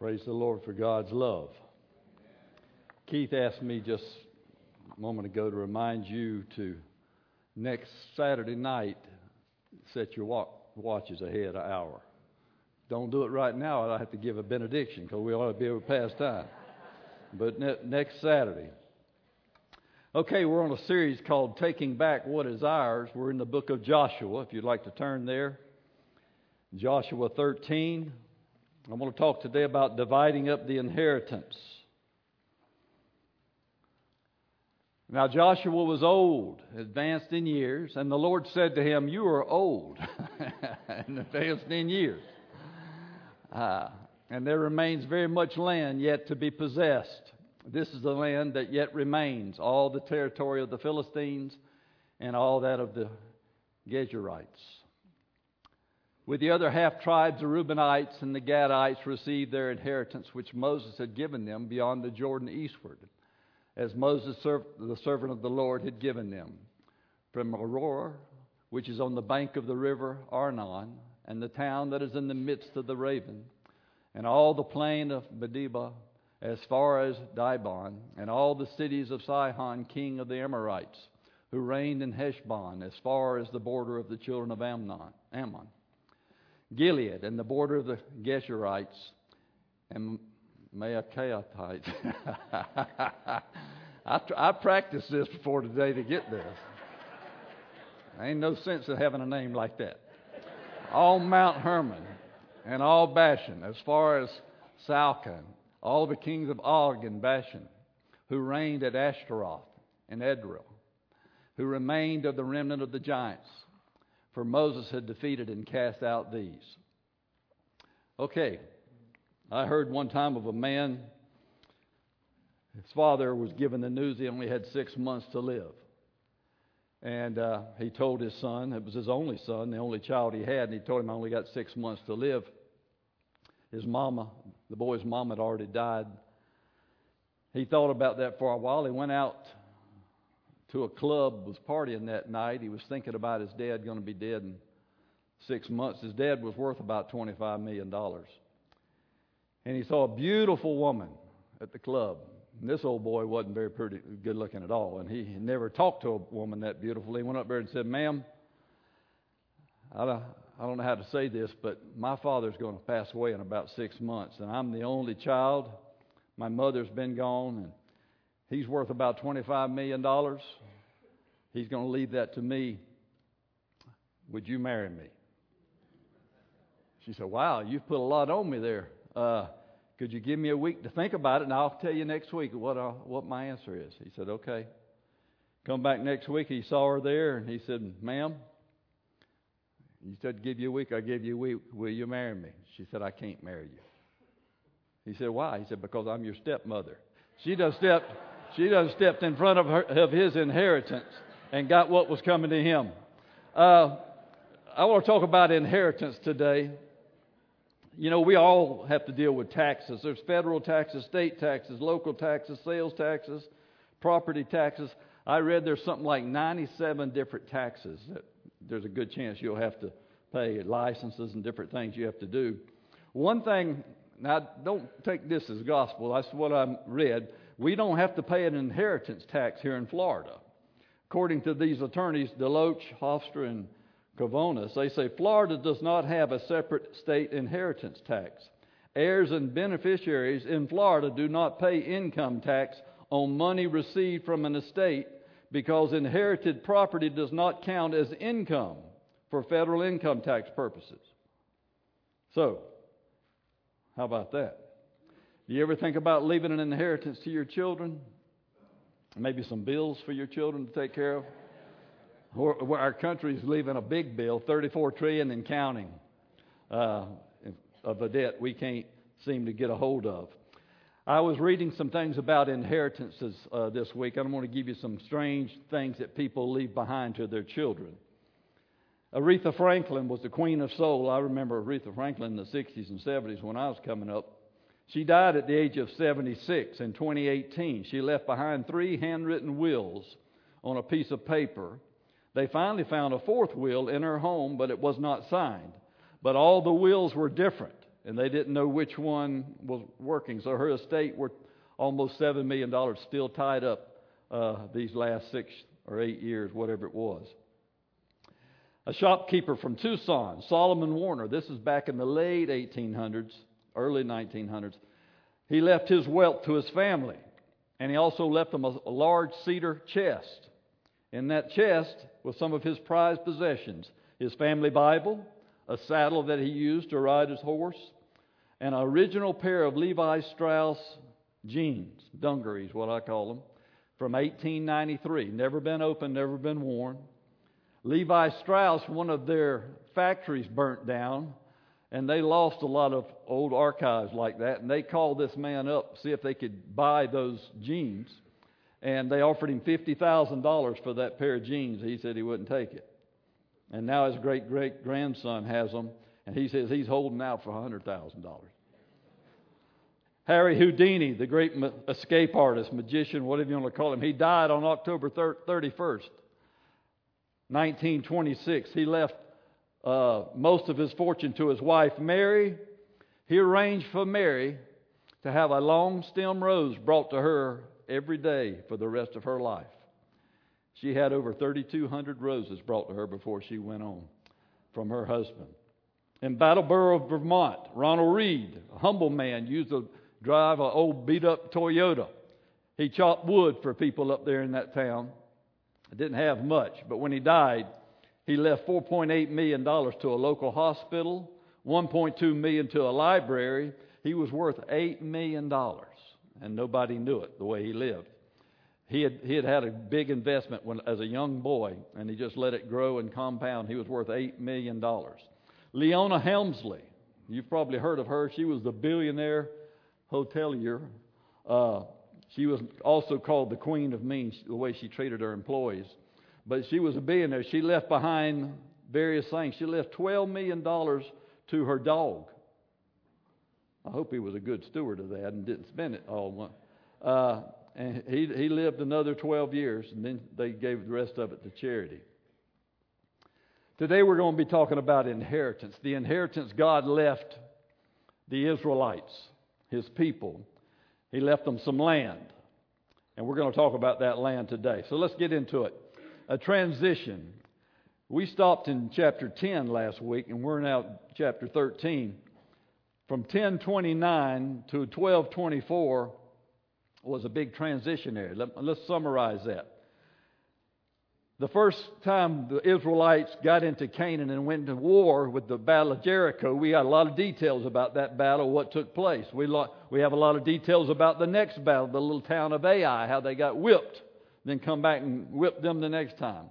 Praise the Lord for God's love. Keith asked me just a moment ago to remind you to next Saturday night set your walk, watches ahead an hour. Don't do it right now. I have to give a benediction because we ought to be able to pass time. But ne- next Saturday. Okay, we're on a series called Taking Back What Is Ours. We're in the book of Joshua, if you'd like to turn there. Joshua 13. I want to talk today about dividing up the inheritance. Now, Joshua was old, advanced in years, and the Lord said to him, You are old and advanced in years. Uh, and there remains very much land yet to be possessed. This is the land that yet remains, all the territory of the Philistines and all that of the Geshurites. With the other half tribes, the Reubenites and the Gadites received their inheritance, which Moses had given them beyond the Jordan eastward, as Moses, the servant of the Lord, had given them. From Aroer, which is on the bank of the river Arnon, and the town that is in the midst of the Raven, and all the plain of Medeba, as far as Dibon, and all the cities of Sihon, king of the Amorites, who reigned in Heshbon, as far as the border of the children of Ammon. Ammon. Gilead and the border of the Geshurites and Maacathites. I, I practiced this before today to get this. Ain't no sense in having a name like that. All Mount Hermon and all Bashan, as far as Salcon, all the kings of Og and Bashan, who reigned at Ashtaroth and Edrei, who remained of the remnant of the giants for Moses had defeated and cast out these. Okay, I heard one time of a man, his father was given the news he only had six months to live. And uh, he told his son, it was his only son, the only child he had, and he told him I only got six months to live. His mama, the boy's mom had already died. He thought about that for a while. He went out to a club, was partying that night. He was thinking about his dad going to be dead in six months. His dad was worth about $25 million. And he saw a beautiful woman at the club. And this old boy wasn't very pretty, good looking at all. And he never talked to a woman that beautiful. He went up there and said, Ma'am, I don't, I don't know how to say this, but my father's going to pass away in about six months. And I'm the only child. My mother's been gone. And He's worth about $25 million. He's going to leave that to me. Would you marry me? She said, Wow, you've put a lot on me there. Uh, could you give me a week to think about it, and I'll tell you next week what, what my answer is? He said, Okay. Come back next week. He saw her there, and he said, Ma'am, you said give you a week. I give you a week. Will you marry me? She said, I can't marry you. He said, Why? He said, Because I'm your stepmother. She does stepped she done stepped in front of, her, of his inheritance and got what was coming to him. Uh, I want to talk about inheritance today. You know, we all have to deal with taxes. There's federal taxes, state taxes, local taxes, sales taxes, property taxes. I read there's something like 97 different taxes that there's a good chance you'll have to pay, licenses and different things you have to do. One thing, now don't take this as gospel, that's what I read we don't have to pay an inheritance tax here in Florida. According to these attorneys, Deloach, Hofstra, and Cavonis, they say Florida does not have a separate state inheritance tax. Heirs and beneficiaries in Florida do not pay income tax on money received from an estate because inherited property does not count as income for federal income tax purposes. So, how about that? Do you ever think about leaving an inheritance to your children? Maybe some bills for your children to take care of? Our country is leaving a big bill, 34 trillion and counting, uh, of a debt we can't seem to get a hold of. I was reading some things about inheritances uh, this week. I'm going to give you some strange things that people leave behind to their children. Aretha Franklin was the queen of soul. I remember Aretha Franklin in the 60s and 70s when I was coming up. She died at the age of 76 in 2018. She left behind three handwritten wills on a piece of paper. They finally found a fourth will in her home, but it was not signed. But all the wills were different, and they didn't know which one was working. So her estate were almost $7 million still tied up uh, these last six or eight years, whatever it was. A shopkeeper from Tucson, Solomon Warner, this is back in the late 1800s, early 1900s. He left his wealth to his family, and he also left them a, a large cedar chest. In that chest was some of his prized possessions his family Bible, a saddle that he used to ride his horse, an original pair of Levi Strauss jeans, dungarees, what I call them, from 1893. Never been opened, never been worn. Levi Strauss, one of their factories burnt down, and they lost a lot of old archives like that. And they called this man up see if they could buy those jeans. And they offered him $50,000 for that pair of jeans. He said he wouldn't take it. And now his great great grandson has them, and he says he's holding out for $100,000. Harry Houdini, the great escape artist, magician, whatever you want to call him, he died on October 31st, 1926. He left uh, most of his fortune to his wife, Mary. He arranged for Mary to have a long stem rose brought to her every day for the rest of her life. She had over 3,200 roses brought to her before she went on from her husband. In Brattleboro, Vermont, Ronald Read, a humble man, used to drive an old beat up Toyota. He chopped wood for people up there in that town. Didn't have much, but when he died, he left $4.8 million to a local hospital, 1.2 million to a library. He was worth $8 million, and nobody knew it the way he lived. He had, he had had a big investment when, as a young boy, and he just let it grow and compound. He was worth $8 million. Leona Helmsley, you've probably heard of her. She was the billionaire hotelier. Uh, she was also called the Queen of Means, the way she treated her employees. But she was a billionaire. She left behind various things. She left $12 million to her dog. I hope he was a good steward of that and didn't spend it all. Uh, and he, he lived another 12 years, and then they gave the rest of it to charity. Today we're going to be talking about inheritance. The inheritance God left the Israelites, his people. He left them some land. And we're going to talk about that land today. So let's get into it. A transition. We stopped in chapter 10 last week, and we're now chapter 13. From 1029 to 1224, was a big transition area. Let, let's summarize that. The first time the Israelites got into Canaan and went to war with the Battle of Jericho, we got a lot of details about that battle, what took place. We, lo- we have a lot of details about the next battle, the little town of Ai, how they got whipped, then come back and whip them the next time.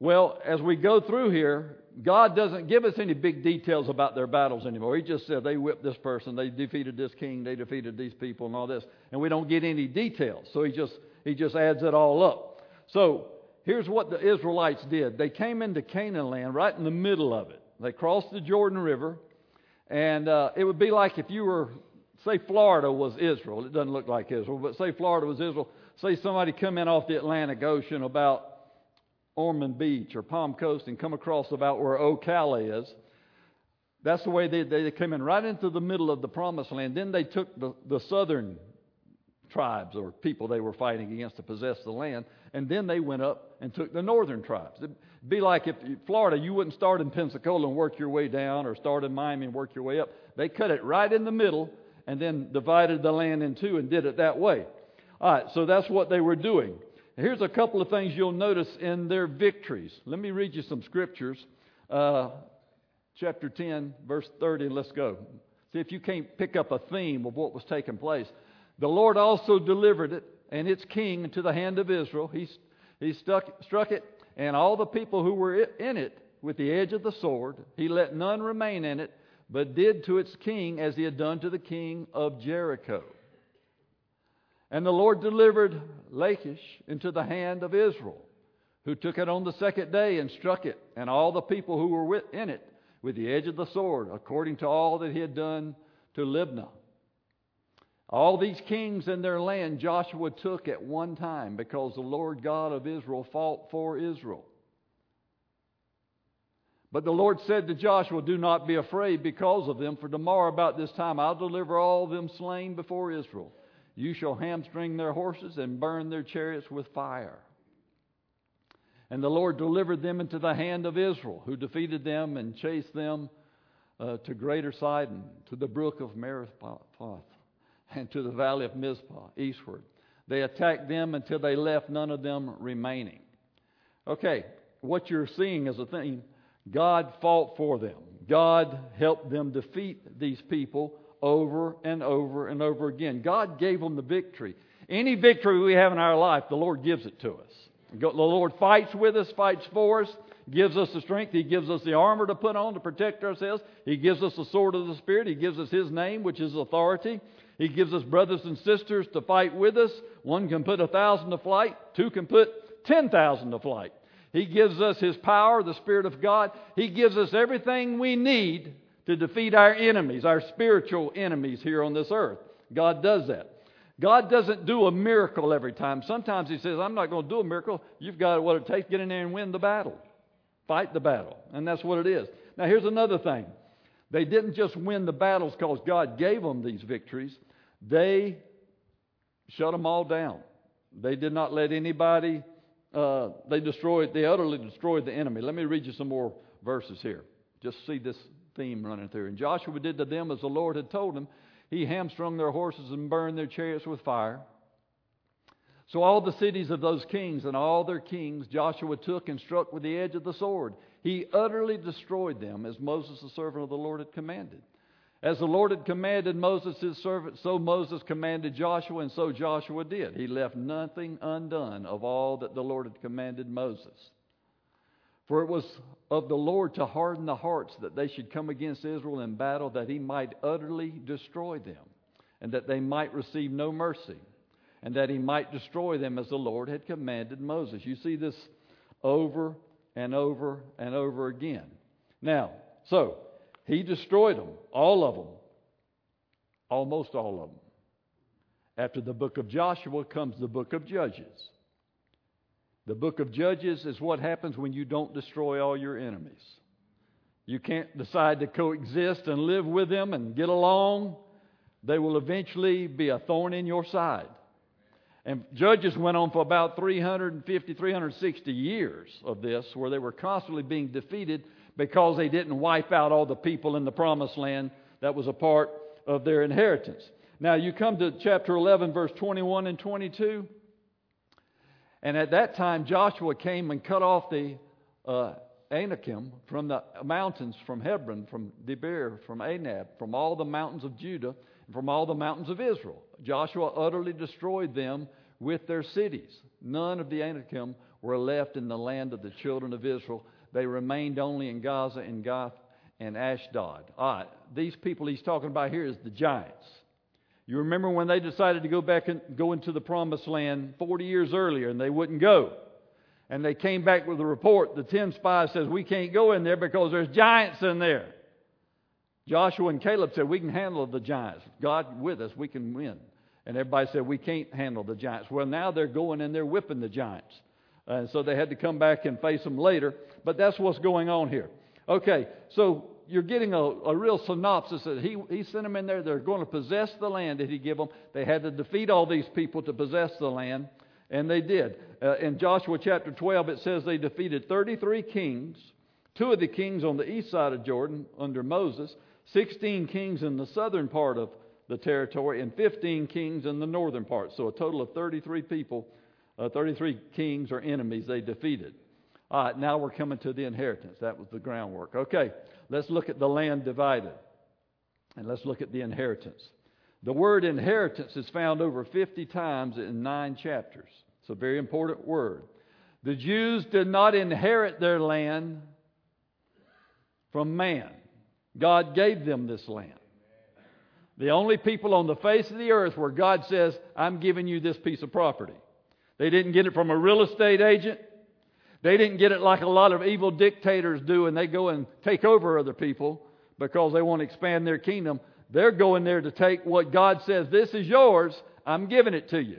Well, as we go through here, God doesn't give us any big details about their battles anymore. He just said they whipped this person, they defeated this king, they defeated these people, and all this. And we don't get any details. So he just he just adds it all up. So here's what the Israelites did. They came into Canaan land right in the middle of it. They crossed the Jordan River, and uh, it would be like if you were, say, Florida was Israel. It doesn't look like Israel, but say Florida was Israel. Say somebody come in off the Atlantic Ocean about Ormond Beach or Palm Coast and come across about where Ocala is. That's the way they, they came in right into the middle of the promised land. Then they took the, the southern tribes or people they were fighting against to possess the land, and then they went up and took the northern tribes. It'd be like if Florida, you wouldn't start in Pensacola and work your way down, or start in Miami and work your way up. They cut it right in the middle and then divided the land in two and did it that way. All right, so that's what they were doing. Here's a couple of things you'll notice in their victories. Let me read you some scriptures. Uh, chapter 10, verse 30, let's go. See if you can't pick up a theme of what was taking place. The Lord also delivered it and its king into the hand of Israel. He, he stuck, struck it and all the people who were in it with the edge of the sword. He let none remain in it, but did to its king as he had done to the king of Jericho. And the Lord delivered Lachish into the hand of Israel, who took it on the second day and struck it, and all the people who were in it with the edge of the sword, according to all that he had done to Libnah. All these kings and their land Joshua took at one time because the Lord God of Israel fought for Israel. But the Lord said to Joshua, Do not be afraid because of them, for tomorrow about this time I'll deliver all them slain before Israel. You shall hamstring their horses and burn their chariots with fire. And the Lord delivered them into the hand of Israel, who defeated them and chased them uh, to Greater Sidon, to the brook of Meriphath, and to the valley of Mizpah, eastward. They attacked them until they left none of them remaining. Okay, what you're seeing is a thing. God fought for them. God helped them defeat these people over and over and over again. God gave them the victory. Any victory we have in our life, the Lord gives it to us. The Lord fights with us, fights for us, gives us the strength. He gives us the armor to put on to protect ourselves. He gives us the sword of the Spirit. He gives us His name, which is authority. He gives us brothers and sisters to fight with us. One can put a thousand to flight, two can put ten thousand to flight. He gives us His power, the Spirit of God. He gives us everything we need to defeat our enemies, our spiritual enemies here on this earth. God does that. God doesn't do a miracle every time. Sometimes He says, I'm not going to do a miracle. You've got what it takes. Get in there and win the battle. Fight the battle. And that's what it is. Now, here's another thing. They didn't just win the battles because God gave them these victories, they shut them all down. They did not let anybody, uh, they destroyed, they utterly destroyed the enemy. Let me read you some more verses here. Just see this theme running through. And Joshua did to them as the Lord had told him. He hamstrung their horses and burned their chariots with fire. So all the cities of those kings and all their kings Joshua took and struck with the edge of the sword. He utterly destroyed them as Moses, the servant of the Lord, had commanded. As the Lord had commanded Moses, his servant, so Moses commanded Joshua, and so Joshua did. He left nothing undone of all that the Lord had commanded Moses. For it was of the Lord to harden the hearts that they should come against Israel in battle, that he might utterly destroy them, and that they might receive no mercy, and that he might destroy them as the Lord had commanded Moses. You see this over and over and over again. Now, so he destroyed them, all of them, almost all of them. After the book of Joshua comes the book of Judges. The book of Judges is what happens when you don't destroy all your enemies. You can't decide to coexist and live with them and get along. They will eventually be a thorn in your side. And Judges went on for about 350, 360 years of this, where they were constantly being defeated because they didn't wipe out all the people in the promised land that was a part of their inheritance. Now, you come to chapter 11, verse 21 and 22. And at that time, Joshua came and cut off the uh, Anakim from the mountains, from Hebron, from Debir, from Anab, from all the mountains of Judah, and from all the mountains of Israel. Joshua utterly destroyed them with their cities. None of the Anakim were left in the land of the children of Israel. They remained only in Gaza and Gath and Ashdod. All right, these people he's talking about here is the giants. You remember when they decided to go back and go into the promised land 40 years earlier and they wouldn't go. And they came back with a report. The 10 spies says, we can't go in there because there's giants in there. Joshua and Caleb said, we can handle the giants. God with us, we can win. And everybody said, we can't handle the giants. Well, now they're going and they're whipping the giants. And so they had to come back and face them later. But that's what's going on here. Okay, so you're getting a, a real synopsis that he, he sent them in there. They're going to possess the land that he gave them. They had to defeat all these people to possess the land, and they did. Uh, in Joshua chapter 12, it says they defeated 33 kings, two of the kings on the east side of Jordan under Moses, 16 kings in the southern part of the territory, and 15 kings in the northern part. So a total of 33 people, uh, 33 kings or enemies they defeated. All right, now we're coming to the inheritance. That was the groundwork. Okay, let's look at the land divided. And let's look at the inheritance. The word inheritance is found over 50 times in nine chapters. It's a very important word. The Jews did not inherit their land from man, God gave them this land. The only people on the face of the earth where God says, I'm giving you this piece of property. They didn't get it from a real estate agent. They didn't get it like a lot of evil dictators do and they go and take over other people because they want to expand their kingdom. They're going there to take what God says, this is yours, I'm giving it to you.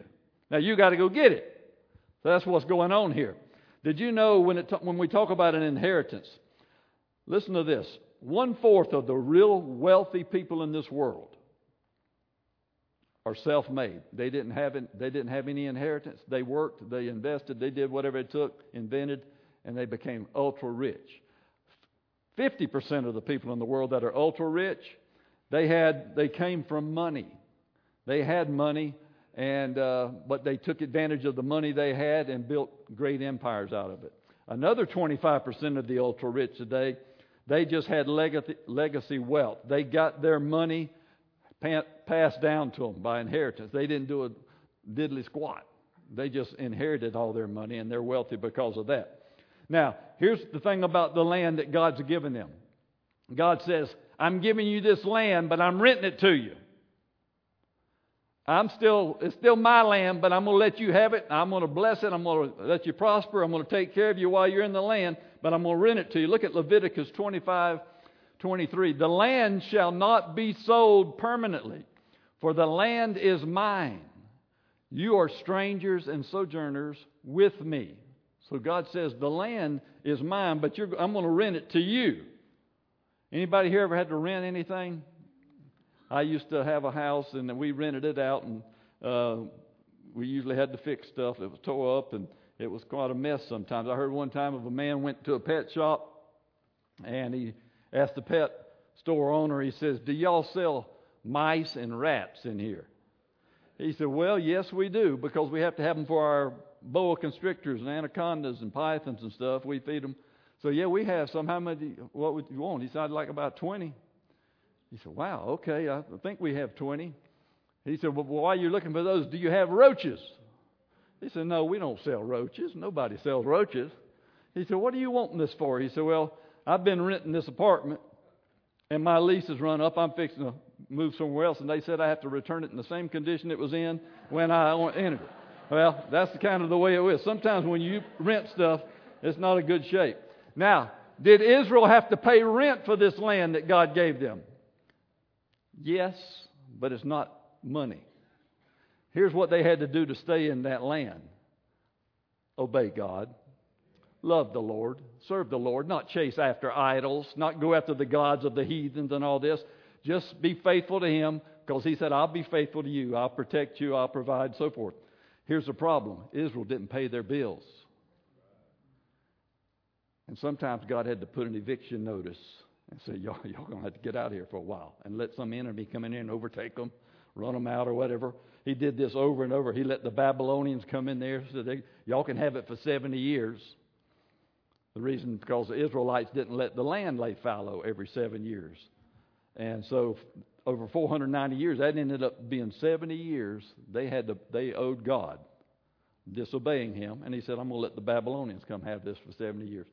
Now you got to go get it. That's what's going on here. Did you know when, it, when we talk about an inheritance, Listen to this. One fourth of the real wealthy people in this world are self-made. They didn't have it, they didn't have any inheritance. They worked, they invested, they did whatever it took, invented, and they became ultra rich. 50% of the people in the world that are ultra rich, they had they came from money. They had money and uh, but they took advantage of the money they had and built great empires out of it. Another 25% of the ultra rich today, they just had legacy, legacy wealth. They got their money passed down to them by inheritance. They didn't do a diddly squat. They just inherited all their money and they're wealthy because of that. Now, here's the thing about the land that God's given them. God says, I'm giving you this land, but I'm renting it to you. I'm still, it's still my land, but I'm going to let you have it. I'm going to bless it. I'm going to let you prosper. I'm going to take care of you while you're in the land, but I'm going to rent it to you. Look at Leviticus 25, 23. The land shall not be sold permanently, for the land is mine. You are strangers and sojourners with me. So God says, the land is mine, but I'm going to rent it to you. Anybody here ever had to rent anything? I used to have a house and we rented it out, and uh, we usually had to fix stuff that was tore up, and it was quite a mess sometimes. I heard one time of a man went to a pet shop, and he asked the pet store owner, he says, "Do y'all sell mice and rats in here?" He said, "Well, yes, we do, because we have to have them for our boa constrictors and anacondas and pythons and stuff. We feed them." So yeah, we have some. How many? What would you want? He said, "I'd like about 20. He said, Wow, okay, I think we have 20. He said, Well, while you're looking for those, do you have roaches? He said, No, we don't sell roaches. Nobody sells roaches. He said, What are you wanting this for? He said, Well, I've been renting this apartment and my lease has run up. I'm fixing to move somewhere else, and they said I have to return it in the same condition it was in when I entered it. Well, that's the kind of the way it is. Sometimes when you rent stuff, it's not a good shape. Now, did Israel have to pay rent for this land that God gave them? Yes, but it's not money. Here's what they had to do to stay in that land obey God, love the Lord, serve the Lord, not chase after idols, not go after the gods of the heathens and all this. Just be faithful to Him because He said, I'll be faithful to you, I'll protect you, I'll provide, so forth. Here's the problem Israel didn't pay their bills. And sometimes God had to put an eviction notice and say, y'all, y'all going to have to get out of here for a while and let some enemy come in here and overtake them, run them out or whatever. He did this over and over. He let the Babylonians come in there so they, y'all can have it for 70 years. The reason because the Israelites didn't let the land lay fallow every seven years. And so over 490 years, that ended up being 70 years. They had to, they owed God, disobeying Him, and He said, "I'm going to let the Babylonians come have this for 70 years."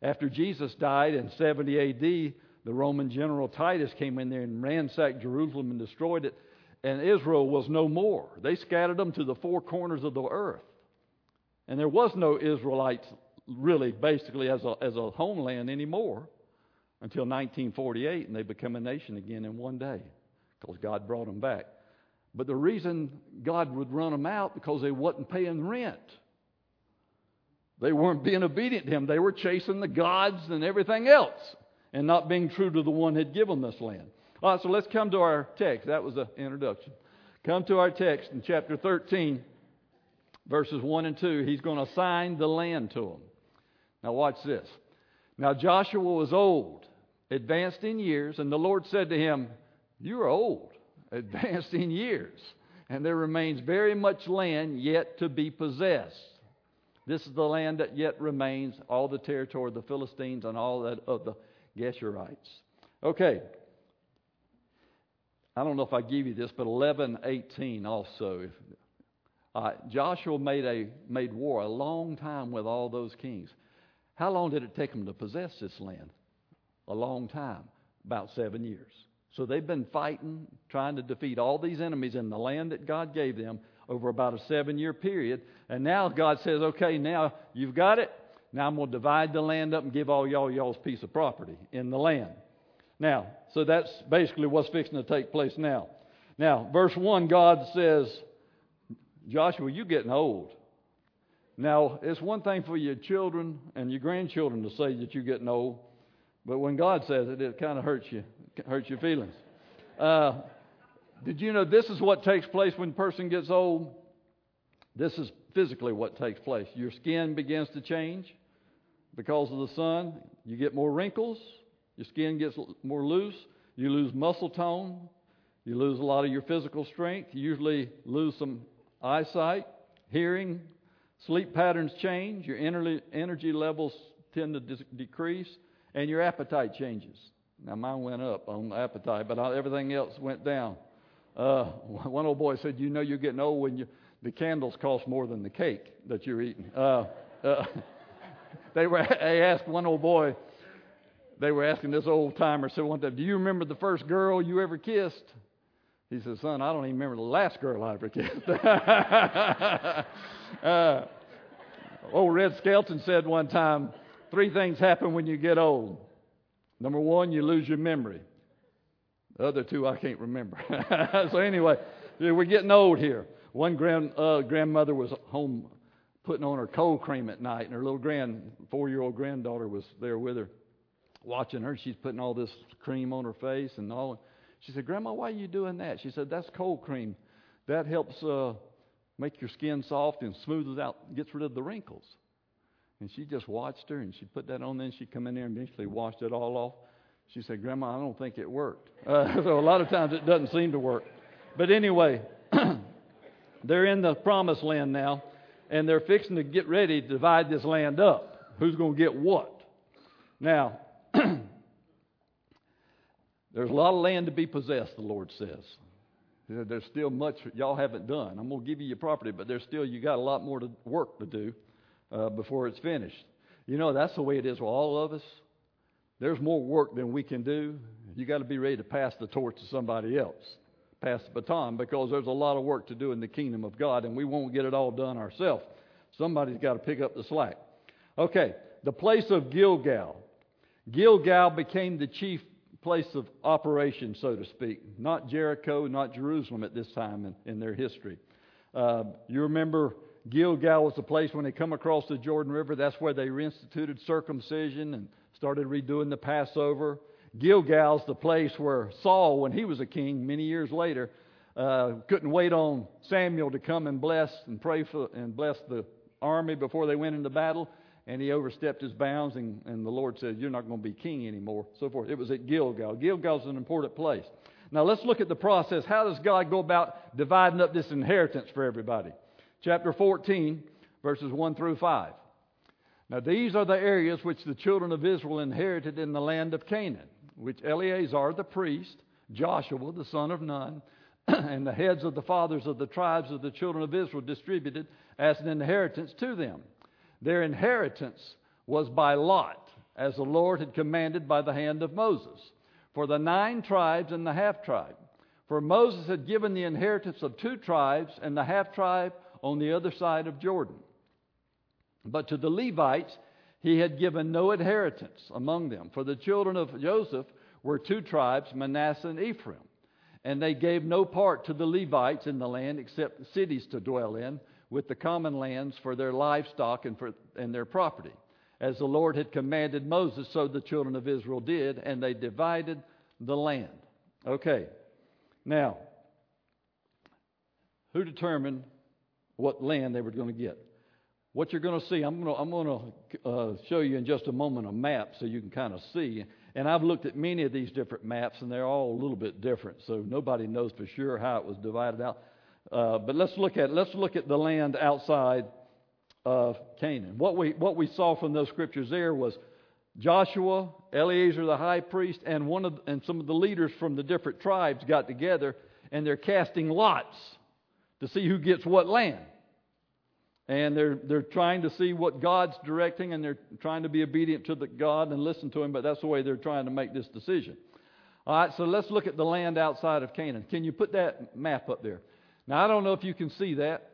After Jesus died in 70 AD, the Roman general Titus came in there and ransacked Jerusalem and destroyed it, and Israel was no more. They scattered them to the four corners of the earth. And there was no Israelites really, basically, as a, as a homeland anymore until 1948, and they become a nation again in one day because God brought them back. But the reason God would run them out because they wasn't paying rent. They weren't being obedient to him. They were chasing the gods and everything else and not being true to the one who had given this land. All right, so let's come to our text. That was the introduction. Come to our text in chapter 13, verses 1 and 2. He's going to assign the land to them. Now, watch this. Now, Joshua was old, advanced in years, and the Lord said to him, You are old, advanced in years, and there remains very much land yet to be possessed. This is the land that yet remains, all the territory of the Philistines and all that of the Geshurites. Okay. I don't know if I give you this, but 11:18 also. Uh, Joshua made a made war a long time with all those kings. How long did it take them to possess this land? A long time, about seven years. So they've been fighting, trying to defeat all these enemies in the land that God gave them over about a seven year period. And now God says, okay, now you've got it. Now I'm going to divide the land up and give all y'all y'all's piece of property in the land. Now, so that's basically what's fixing to take place now. Now, verse 1, God says, Joshua, you're getting old. Now, it's one thing for your children and your grandchildren to say that you're getting old, But when God says it, it kind of hurts you, hurts your feelings. Uh, did you know this is what takes place when a person gets old? This is physically what takes place. Your skin begins to change because of the sun. You get more wrinkles. Your skin gets more loose. You lose muscle tone. You lose a lot of your physical strength. You usually lose some eyesight, hearing. Sleep patterns change. Your energy levels tend to decrease. And your appetite changes. Now, mine went up on the appetite, but everything else went down. Uh, one old boy said, You know, you're getting old when you, the candles cost more than the cake that you're eating. Uh, uh, they, were, they asked one old boy, they were asking this old timer, said one time, Do you remember the first girl you ever kissed? He said, Son, I don't even remember the last girl I ever kissed. uh, old Red Skelton said one time, Three things happen when you get old. Number one, you lose your memory. The other two I can't remember. so, anyway, we're getting old here. One grand, uh, grandmother was home putting on her cold cream at night, and her little grand, four year old granddaughter was there with her watching her. She's putting all this cream on her face and all. She said, Grandma, why are you doing that? She said, That's cold cream. That helps uh, make your skin soft and smooths out, gets rid of the wrinkles. And she just watched her and she put that on. Then she come in there and eventually washed it all off. She said, Grandma, I don't think it worked. Uh, so a lot of times it doesn't seem to work. But anyway, they're in the promised land now, and they're fixing to get ready to divide this land up. Who's going to get what? Now, there's a lot of land to be possessed, the Lord says. There's still much y'all haven't done. I'm going to give you your property, but there's still, you got a lot more to, work to do uh, before it's finished. You know, that's the way it is with all of us. There's more work than we can do. You got to be ready to pass the torch to somebody else, pass the baton, because there's a lot of work to do in the kingdom of God, and we won't get it all done ourselves. Somebody's got to pick up the slack. Okay, the place of Gilgal. Gilgal became the chief place of operation, so to speak. Not Jericho, not Jerusalem at this time in, in their history. Uh, you remember Gilgal was the place when they come across the Jordan River, that's where they reinstituted circumcision and started redoing the Passover. Gilgal's the place where Saul, when he was a king many years later, uh, couldn't wait on Samuel to come and bless and pray for and bless the army before they went into battle. And he overstepped his bounds, and, and the Lord said, You're not going to be king anymore. So forth. It was at Gilgal. Gilgal's an important place. Now let's look at the process. How does God go about dividing up this inheritance for everybody? chapter 14, verses 1 through 5. Now, these are the areas which the children of Israel inherited in the land of Canaan, which Eleazar the priest, Joshua the son of Nun, and the heads of the fathers of the tribes of the children of Israel distributed as an inheritance to them. Their inheritance was by lot, as the Lord had commanded by the hand of Moses, for the nine tribes and the half tribe. For Moses had given the inheritance of two tribes, and the half tribe on the other side of Jordan. But to the Levites, he had given no inheritance among them. For the children of Joseph were two tribes, Manasseh and Ephraim. And they gave no part to the Levites in the land except cities to dwell in, with the common lands for their livestock and, for, and their property. As the Lord had commanded Moses, so the children of Israel did, and they divided the land. Okay, now, who determined what land they were going to get. What you're going to see, I'm going to, I'm going to uh, show you in just a moment a map so you can kind of see. And I've looked at many of these different maps, and they're all a little bit different, so nobody knows for sure how it was divided out. Uh, but let's look at let's look at the land outside of Canaan. What we what we saw from those scriptures there was Joshua, Eleazar the high priest, and one of and some of the leaders from the different tribes got together, and they're casting lots to see who gets what land. And they're, they're trying to see what God's directing, and they're trying to be obedient to the God and listen to Him, but that's the way they're trying to make this decision. All right, so let's look at the land outside of Canaan. Can you put that map up there? Now, I don't know if you can see that.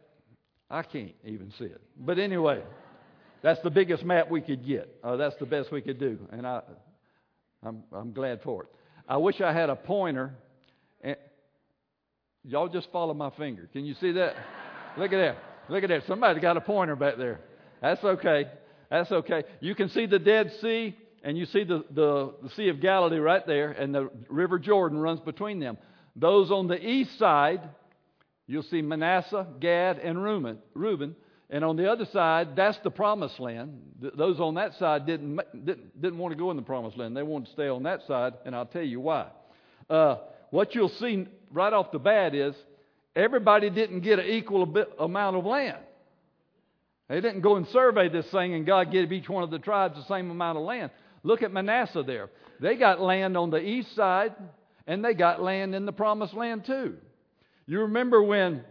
I can't even see it. But anyway, that's the biggest map we could get. Uh, that's the best we could do, and I, I'm, I'm glad for it. I wish I had a pointer. And, Y'all just follow my finger. Can you see that? Look at that. Look at that. Somebody got a pointer back there. That's okay. That's okay. You can see the Dead Sea and you see the, the, the Sea of Galilee right there, and the River Jordan runs between them. Those on the east side, you'll see Manasseh, Gad, and Reuben. Reuben. And on the other side, that's the promised land. Th- those on that side didn't, didn't, didn't want to go in the promised land. They wanted to stay on that side, and I'll tell you why. Uh, what you'll see right off the bat is everybody didn't get an equal amount of land. They didn't go and survey this thing and God gave each one of the tribes the same amount of land. Look at Manasseh there. They got land on the east side and they got land in the promised land too. You remember when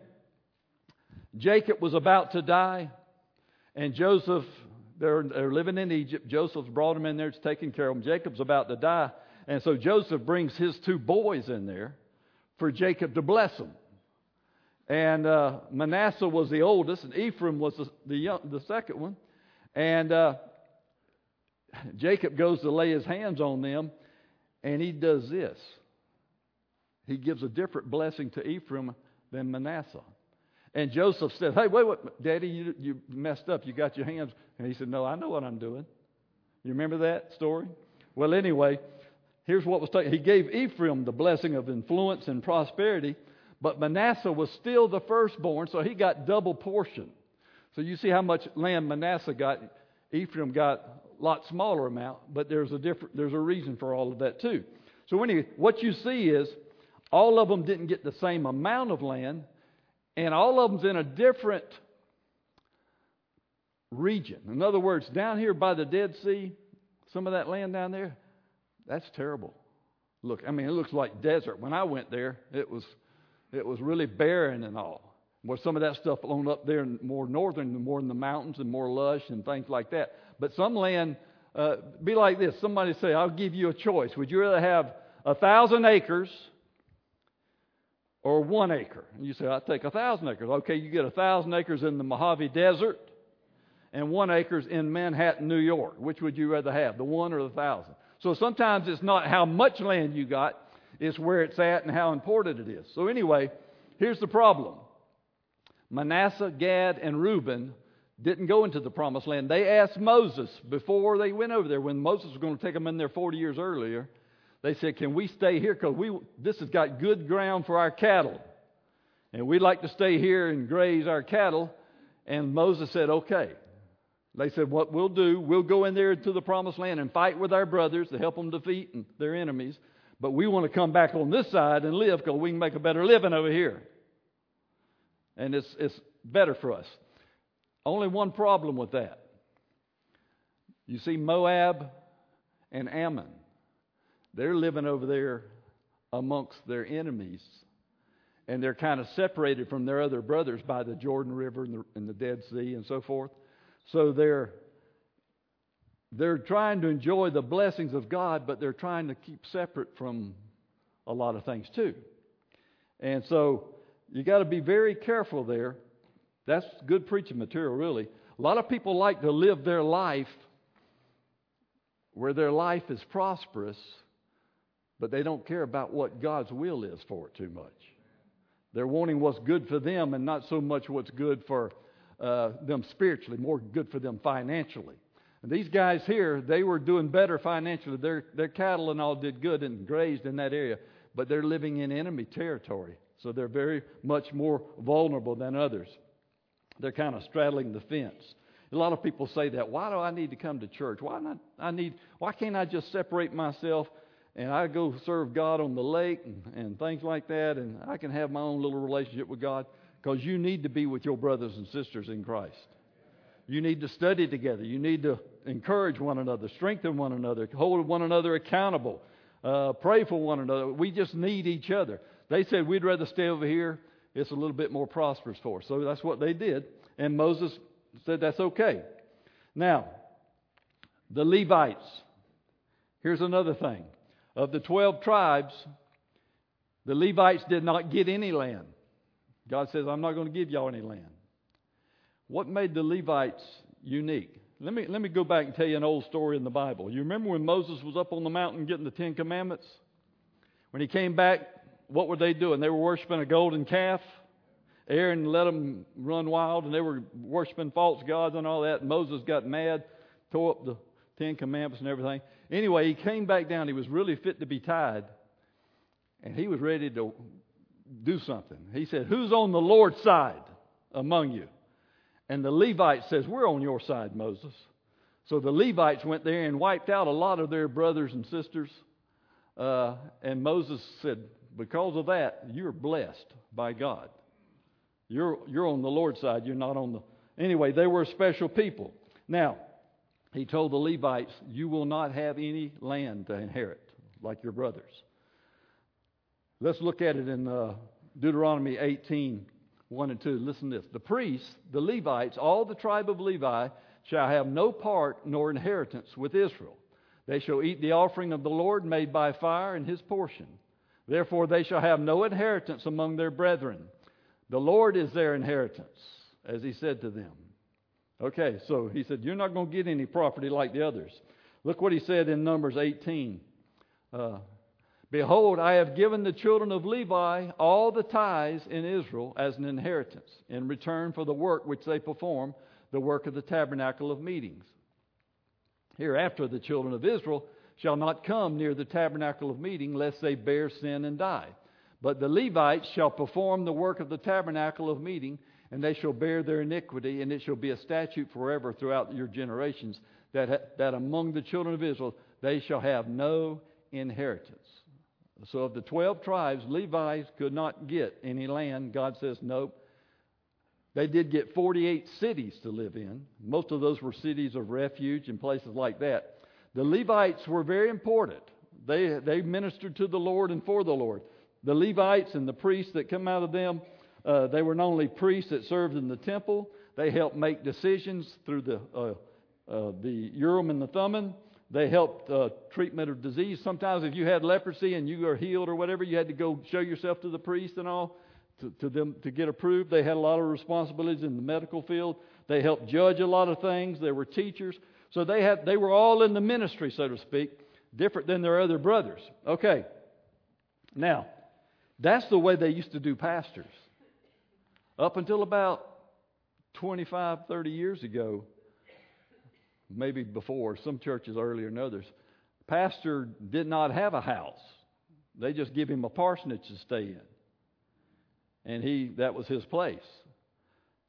Jacob was about to die and Joseph, they're, they're living in Egypt. Joseph's brought him in there, it's taking care of him. Jacob's about to die. And so Joseph brings his two boys in there for Jacob to bless them. And uh, Manasseh was the oldest, and Ephraim was the, the, young, the second one. And uh, Jacob goes to lay his hands on them, and he does this. He gives a different blessing to Ephraim than Manasseh. And Joseph said, Hey, wait, wait, Daddy, you, you messed up. You got your hands. And he said, No, I know what I'm doing. You remember that story? Well, anyway, here's what was taken. He gave Ephraim the blessing of influence and prosperity, but Manasseh was still the firstborn, so he got double portion. So you see how much land Manasseh got. Ephraim got a lot smaller amount, but there's a different, there's a reason for all of that too. So anyway, what you see is all of them didn't get the same amount of land, and all of them's in a different region. In other words, down here by the Dead Sea, some of that land down there, that's terrible. Look, I mean, it looks like desert. When I went there, it was it was really barren and all. Where some of that stuff along up there more northern, more in the mountains and more lush and things like that. But some land uh, be like this. Somebody say, "I'll give you a choice. Would you rather have a thousand acres or one acre?" And you say, "I'll take a thousand acres." Okay, you get a thousand acres in the Mojave Desert and one acres in Manhattan, New York. Which would you rather have, the one or the thousand? So sometimes it's not how much land you got, it's where it's at and how important it is. So, anyway, here's the problem Manasseh, Gad, and Reuben didn't go into the promised land. They asked Moses before they went over there, when Moses was going to take them in there 40 years earlier. They said, Can we stay here? Because we, this has got good ground for our cattle. And we'd like to stay here and graze our cattle. And Moses said, Okay. They said, What we'll do, we'll go in there to the promised land and fight with our brothers to help them defeat their enemies. But we want to come back on this side and live because we can make a better living over here. And it's, it's better for us. Only one problem with that. You see, Moab and Ammon, they're living over there amongst their enemies. And they're kind of separated from their other brothers by the Jordan River and the, and the Dead Sea and so forth. So they're they're trying to enjoy the blessings of God, but they're trying to keep separate from a lot of things too. And so you got to be very careful there. That's good preaching material, really. A lot of people like to live their life where their life is prosperous, but they don't care about what God's will is for it too much. They're wanting what's good for them and not so much what's good for uh, them spiritually, more good for them financially. And these guys here, they were doing better financially. Their, their cattle and all did good and grazed in that area, but they're living in enemy territory. So they're very much more vulnerable than others. They're kind of straddling the fence. A lot of people say that. Why do I need to come to church? Why not? I need. Why can't I just separate myself and I go serve God on the lake and, and things like that, and I can have my own little relationship with God? Because you need to be with your brothers and sisters in Christ. You need to study together. You need to encourage one another, strengthen one another, hold one another accountable, uh, pray for one another. We just need each other. They said, We'd rather stay over here. It's a little bit more prosperous for us. So that's what they did. And Moses said, That's okay. Now, the Levites. Here's another thing. Of the 12 tribes, the Levites did not get any land. God says, I'm not going to give y'all any land. What made the Levites unique? Let me, let me go back and tell you an old story in the Bible. You remember when Moses was up on the mountain getting the Ten Commandments? When he came back, what were they doing? They were worshiping a golden calf. Aaron let them run wild, and they were worshiping false gods and all that. Moses got mad, tore up the Ten Commandments and everything. Anyway, he came back down. He was really fit to be tied, and he was ready to do something. He said, Who's on the Lord's side among you? And the Levite says, We're on your side, Moses. So the Levites went there and wiped out a lot of their brothers and sisters. Uh, and Moses said, Because of that, you're blessed by God. You're, you're on the Lord's side. You're not on the. Anyway, they were a special people. Now, he told the Levites, You will not have any land to inherit like your brothers. Let's look at it in uh, Deuteronomy 18 1 and 2. Listen to this. The priests, the Levites, all the tribe of Levi, shall have no part nor inheritance with Israel. They shall eat the offering of the Lord made by fire and his portion. Therefore, they shall have no inheritance among their brethren. The Lord is their inheritance, as he said to them. Okay, so he said, You're not going to get any property like the others. Look what he said in Numbers 18. Uh, Behold, I have given the children of Levi all the tithes in Israel as an inheritance in return for the work which they perform, the work of the tabernacle of meetings. Hereafter, the children of Israel shall not come near the tabernacle of meeting, lest they bear sin and die. But the Levites shall perform the work of the tabernacle of meeting, and they shall bear their iniquity, and it shall be a statute forever throughout your generations, that, that among the children of Israel they shall have no inheritance. So, of the 12 tribes, Levites could not get any land. God says, nope. They did get 48 cities to live in. Most of those were cities of refuge and places like that. The Levites were very important. They, they ministered to the Lord and for the Lord. The Levites and the priests that come out of them, uh, they were not only priests that served in the temple, they helped make decisions through the, uh, uh, the Urim and the Thummim. They helped uh, treatment of disease. Sometimes, if you had leprosy and you were healed or whatever, you had to go show yourself to the priest and all to, to them to get approved. They had a lot of responsibilities in the medical field. They helped judge a lot of things. They were teachers. So they had they were all in the ministry, so to speak, different than their other brothers. Okay. Now, that's the way they used to do pastors. Up until about 25, 30 years ago, maybe before, some churches earlier than others, pastor did not have a house. They just give him a parsonage to stay in and he that was his place.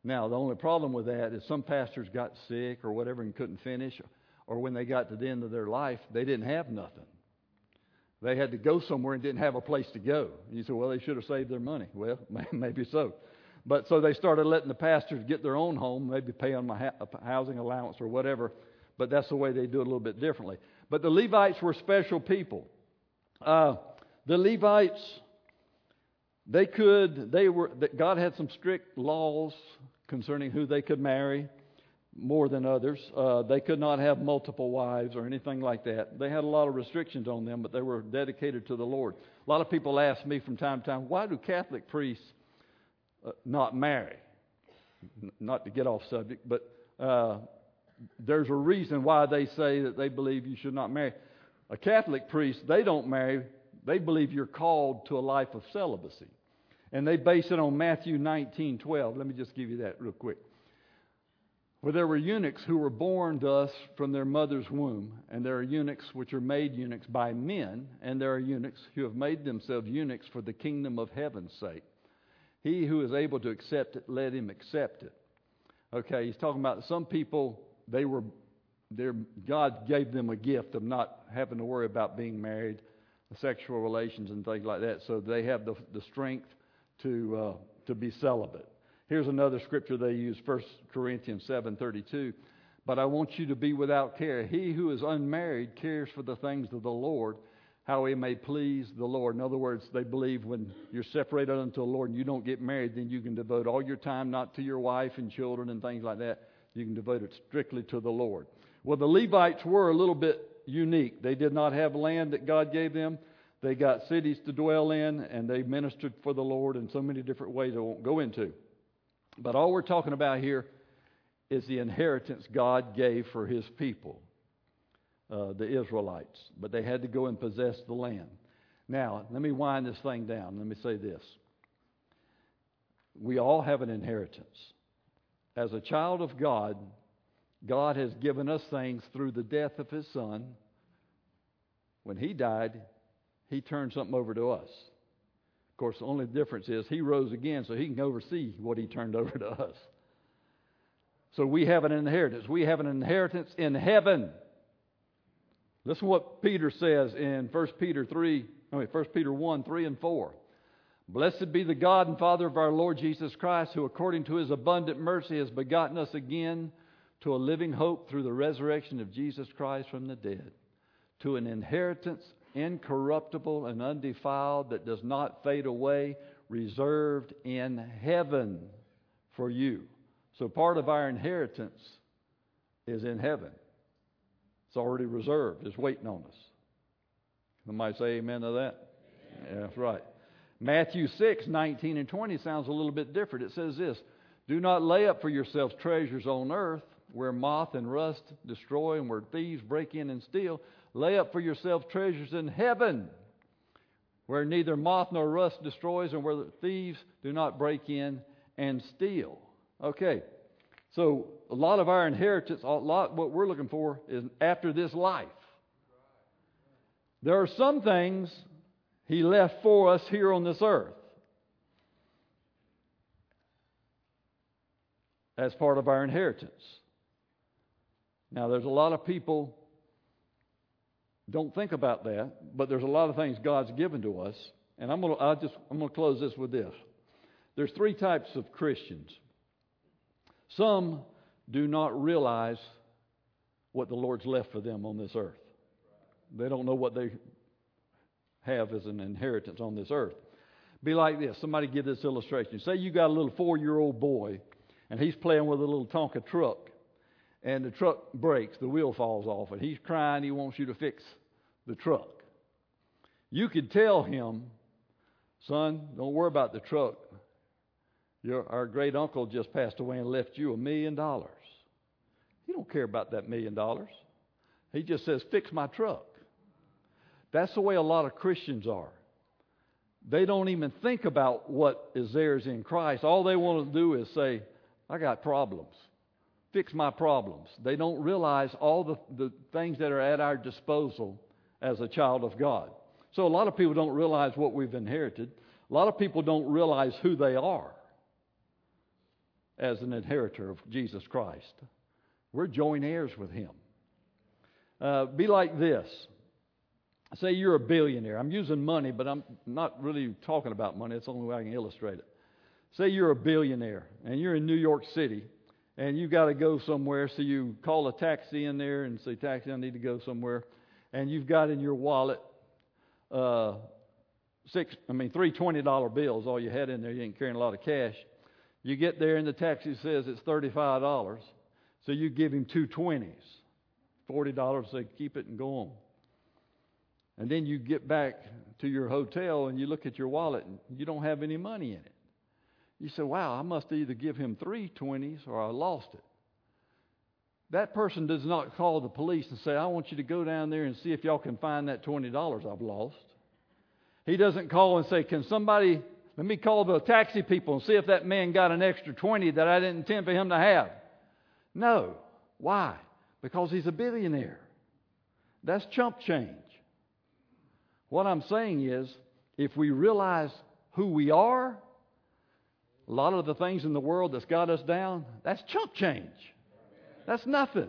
Now, the only problem with that is some pastors got sick or whatever and couldn't finish, or when they got to the end of their life, they didn't have nothing. They had to go somewhere and didn't have a place to go. And you say, well, they should have saved their money. Well, maybe so. But so they started letting the pastors get their own home, maybe pay on my housing allowance or whatever. But that's the way they do it a little bit differently. But the Levites were special people. Uh, the Levites they could, they were, God had some strict laws concerning who they could marry more than others. Uh, they could not have multiple wives or anything like that. They had a lot of restrictions on them, but they were dedicated to the Lord. A lot of people ask me from time to time, why do Catholic priests uh, not marry? Not to get off subject, but uh, there's a reason why they say that they believe you should not marry. A Catholic priest, they don't marry they believe you're called to a life of celibacy. And they base it on Matthew 19 12. Let me just give you that real quick. Where there were eunuchs who were born thus from their mother's womb, and there are eunuchs which are made eunuchs by men, and there are eunuchs who have made themselves eunuchs for the kingdom of heaven's sake. He who is able to accept it, let him accept it. Okay, he's talking about some people, they were, their, God gave them a gift of not having to worry about being married sexual relations and things like that. So they have the, the strength to, uh, to be celibate. Here's another scripture they use, 1 Corinthians 7.32. But I want you to be without care. He who is unmarried cares for the things of the Lord, how he may please the Lord. In other words, they believe when you're separated unto the Lord and you don't get married, then you can devote all your time not to your wife and children and things like that. You can devote it strictly to the Lord. Well, the Levites were a little bit unique. They did not have land that God gave them. They got cities to dwell in, and they ministered for the Lord in so many different ways I won't go into. But all we're talking about here is the inheritance God gave for his people, uh, the Israelites. But they had to go and possess the land. Now, let me wind this thing down. Let me say this. We all have an inheritance. As a child of God, God has given us things through the death of His Son. When He died, He turned something over to us. Of course, the only difference is He rose again so He can oversee what He turned over to us. So we have an inheritance. We have an inheritance in heaven. Listen to what Peter says in 1 Peter 3, I mean 1 Peter 1, 3 and 4. Blessed be the God and Father of our Lord Jesus Christ, who according to his abundant mercy has begotten us again to a living hope through the resurrection of Jesus Christ from the dead, to an inheritance incorruptible and undefiled that does not fade away, reserved in heaven for you. So part of our inheritance is in heaven. It's already reserved, it's waiting on us. Somebody say amen to that? Amen. Yeah, that's right. Matthew 6, 19 and 20 sounds a little bit different. It says this Do not lay up for yourselves treasures on earth where moth and rust destroy and where thieves break in and steal. Lay up for yourselves treasures in heaven where neither moth nor rust destroys and where the thieves do not break in and steal. Okay, so a lot of our inheritance, a lot what we're looking for is after this life. There are some things he left for us here on this earth as part of our inheritance. Now, there's a lot of people don't think about that, but there's a lot of things God's given to us, and I'm going to I just I'm going to close this with this. There's three types of Christians. Some do not realize what the Lord's left for them on this earth. They don't know what they have as an inheritance on this earth. Be like this. Somebody give this illustration. Say you got a little four-year-old boy, and he's playing with a little Tonka truck, and the truck breaks, the wheel falls off, and he's crying. He wants you to fix the truck. You could tell him, son, don't worry about the truck. Your, our great uncle just passed away and left you a million dollars. He don't care about that million dollars. He just says, fix my truck. That's the way a lot of Christians are. They don't even think about what is theirs in Christ. All they want to do is say, I got problems. Fix my problems. They don't realize all the, the things that are at our disposal as a child of God. So a lot of people don't realize what we've inherited. A lot of people don't realize who they are as an inheritor of Jesus Christ. We're joint heirs with Him. Uh, be like this. Say you're a billionaire. I'm using money, but I'm not really talking about money. It's the only way I can illustrate it. Say you're a billionaire and you're in New York City and you've got to go somewhere, so you call a taxi in there and say, Taxi, I need to go somewhere. And you've got in your wallet uh, six, I mean, three $20 bills, all you had in there. You ain't carrying a lot of cash. You get there and the taxi says it's $35. So you give him two 20s. $40, say, keep it and go on. And then you get back to your hotel and you look at your wallet and you don't have any money in it. You say, wow, I must either give him three 20s or I lost it. That person does not call the police and say, I want you to go down there and see if y'all can find that $20 I've lost. He doesn't call and say, Can somebody let me call the taxi people and see if that man got an extra 20 that I didn't intend for him to have. No. Why? Because he's a billionaire. That's chump change. What I'm saying is, if we realize who we are, a lot of the things in the world that's got us down, that's chump change. That's nothing.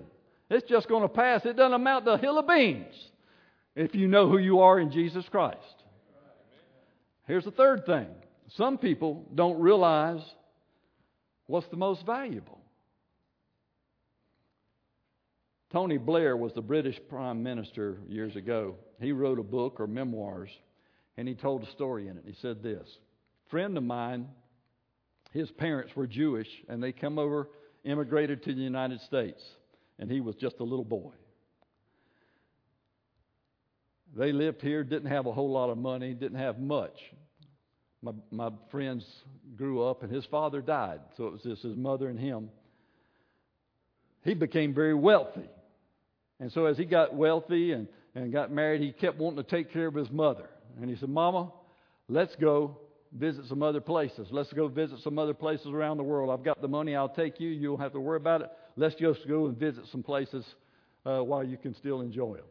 It's just going to pass. It doesn't amount to a hill of beans if you know who you are in Jesus Christ. Here's the third thing some people don't realize what's the most valuable. Tony Blair was the British Prime Minister years ago. He wrote a book or memoirs, and he told a story in it. He said this friend of mine, his parents were Jewish, and they come over, immigrated to the United States, and he was just a little boy. They lived here, didn't have a whole lot of money, didn't have much my, my friends grew up, and his father died. So it was just his mother and him. He became very wealthy. And so as he got wealthy and, and got married, he kept wanting to take care of his mother. And he said, Mama, let's go visit some other places. Let's go visit some other places around the world. I've got the money. I'll take you. You don't have to worry about it. Let's just go and visit some places uh, while you can still enjoy them.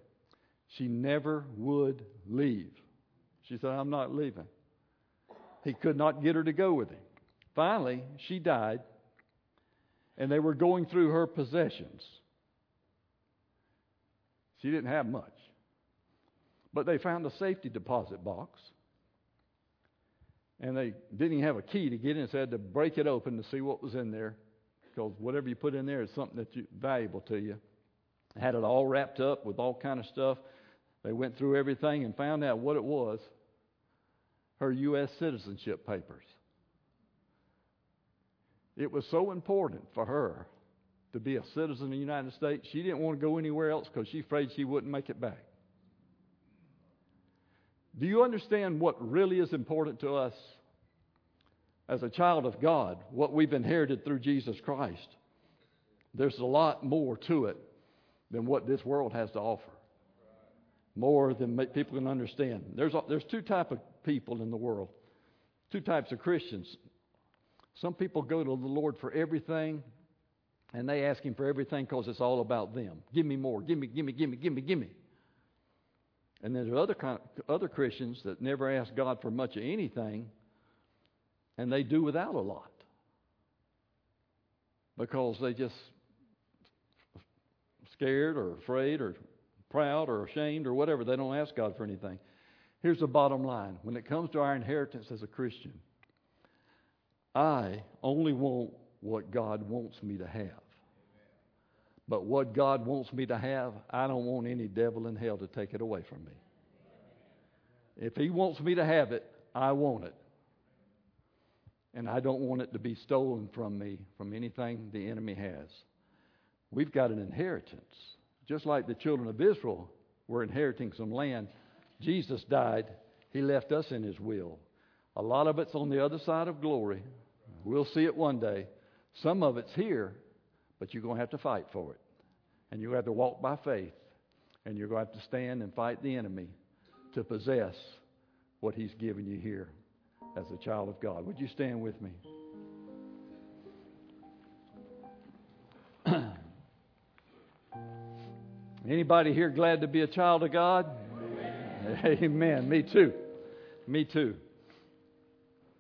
She never would leave. She said, I'm not leaving. He could not get her to go with him. Finally, she died, and they were going through her possessions. She didn't have much. But they found a safety deposit box. And they didn't even have a key to get in, so they had to break it open to see what was in there. Because whatever you put in there is something that's valuable to you. Had it all wrapped up with all kind of stuff. They went through everything and found out what it was her U.S. citizenship papers. It was so important for her to be a citizen of the United States, she didn't want to go anywhere else because she's afraid she wouldn't make it back. Do you understand what really is important to us as a child of God, what we've inherited through Jesus Christ? There's a lot more to it than what this world has to offer. More than people can understand. There's, there's two types of people in the world, two types of Christians. Some people go to the Lord for everything, and they ask Him for everything because it's all about them. Give me more. Give me, give me, give me, give me, give me. And there's other, kind of, other Christians that never ask God for much of anything, and they do without a lot because they just scared or afraid or proud or ashamed or whatever. They don't ask God for anything. Here's the bottom line when it comes to our inheritance as a Christian, I only want what God wants me to have. But what God wants me to have, I don't want any devil in hell to take it away from me. If He wants me to have it, I want it. And I don't want it to be stolen from me from anything the enemy has. We've got an inheritance. Just like the children of Israel were inheriting some land, Jesus died. He left us in His will. A lot of it's on the other side of glory. We'll see it one day. Some of it's here, but you're going to have to fight for it. And you're going to have to walk by faith. And you're going to have to stand and fight the enemy to possess what He's given you here as a child of God. Would you stand with me? Anybody here glad to be a child of God? Amen. Me too. Me too.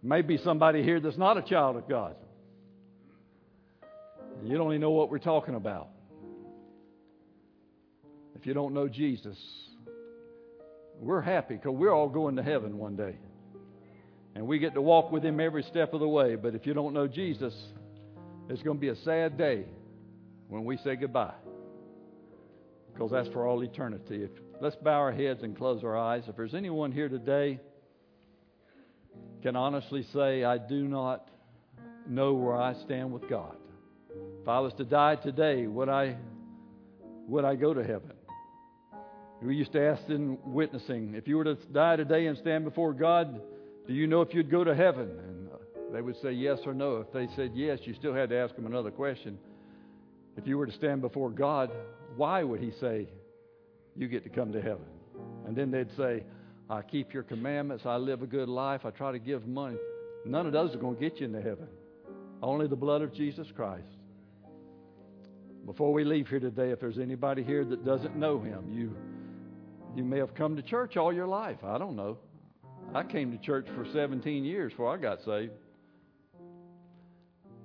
Maybe somebody here that's not a child of God. You don't even know what we're talking about. If you don't know Jesus, we're happy because we're all going to heaven one day. And we get to walk with Him every step of the way. But if you don't know Jesus, it's going to be a sad day when we say goodbye because that's for all eternity. If, let's bow our heads and close our eyes. If there's anyone here today can honestly say, I do not know where I stand with God. If I was to die today, would I would I go to heaven? We used to ask in witnessing, if you were to die today and stand before God, do you know if you'd go to heaven? And they would say yes or no. If they said yes, you still had to ask them another question. If you were to stand before God, why would he say, You get to come to heaven? And then they'd say, I keep your commandments, I live a good life, I try to give money. None of those are going to get you into heaven. Only the blood of Jesus Christ. Before we leave here today, if there's anybody here that doesn't know him, you you may have come to church all your life. I don't know. I came to church for 17 years before I got saved.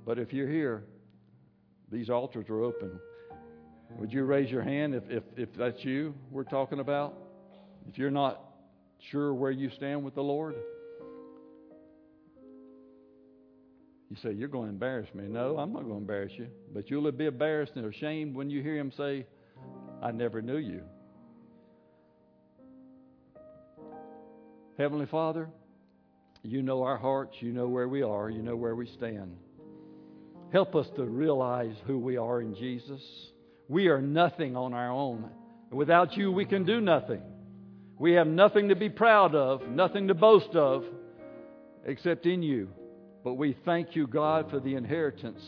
But if you're here, these altars are open. Would you raise your hand if, if, if that's you we're talking about? If you're not sure where you stand with the Lord? You say, You're going to embarrass me. No, I'm not going to embarrass you. But you'll be embarrassed and ashamed when you hear him say, I never knew you. Heavenly Father, you know our hearts, you know where we are, you know where we stand. Help us to realize who we are in Jesus. We are nothing on our own. Without you, we can do nothing. We have nothing to be proud of, nothing to boast of, except in you. But we thank you, God, for the inheritance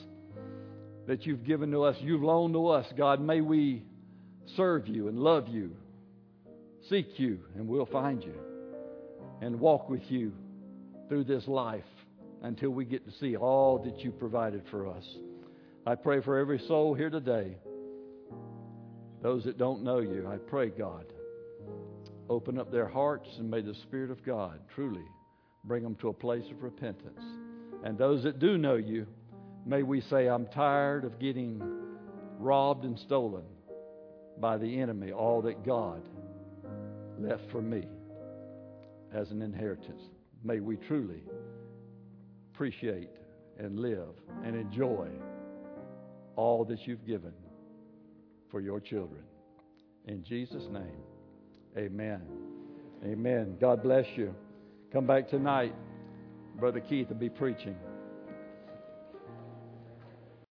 that you've given to us. You've loaned to us, God. May we serve you and love you, seek you, and we'll find you, and walk with you through this life until we get to see all that you provided for us. I pray for every soul here today. Those that don't know you, I pray, God, open up their hearts and may the Spirit of God truly bring them to a place of repentance. And those that do know you, may we say, I'm tired of getting robbed and stolen by the enemy, all that God left for me as an inheritance. May we truly appreciate and live and enjoy all that you've given for your children. In Jesus' name, amen. Amen. God bless you. Come back tonight. Brother Keith will be preaching.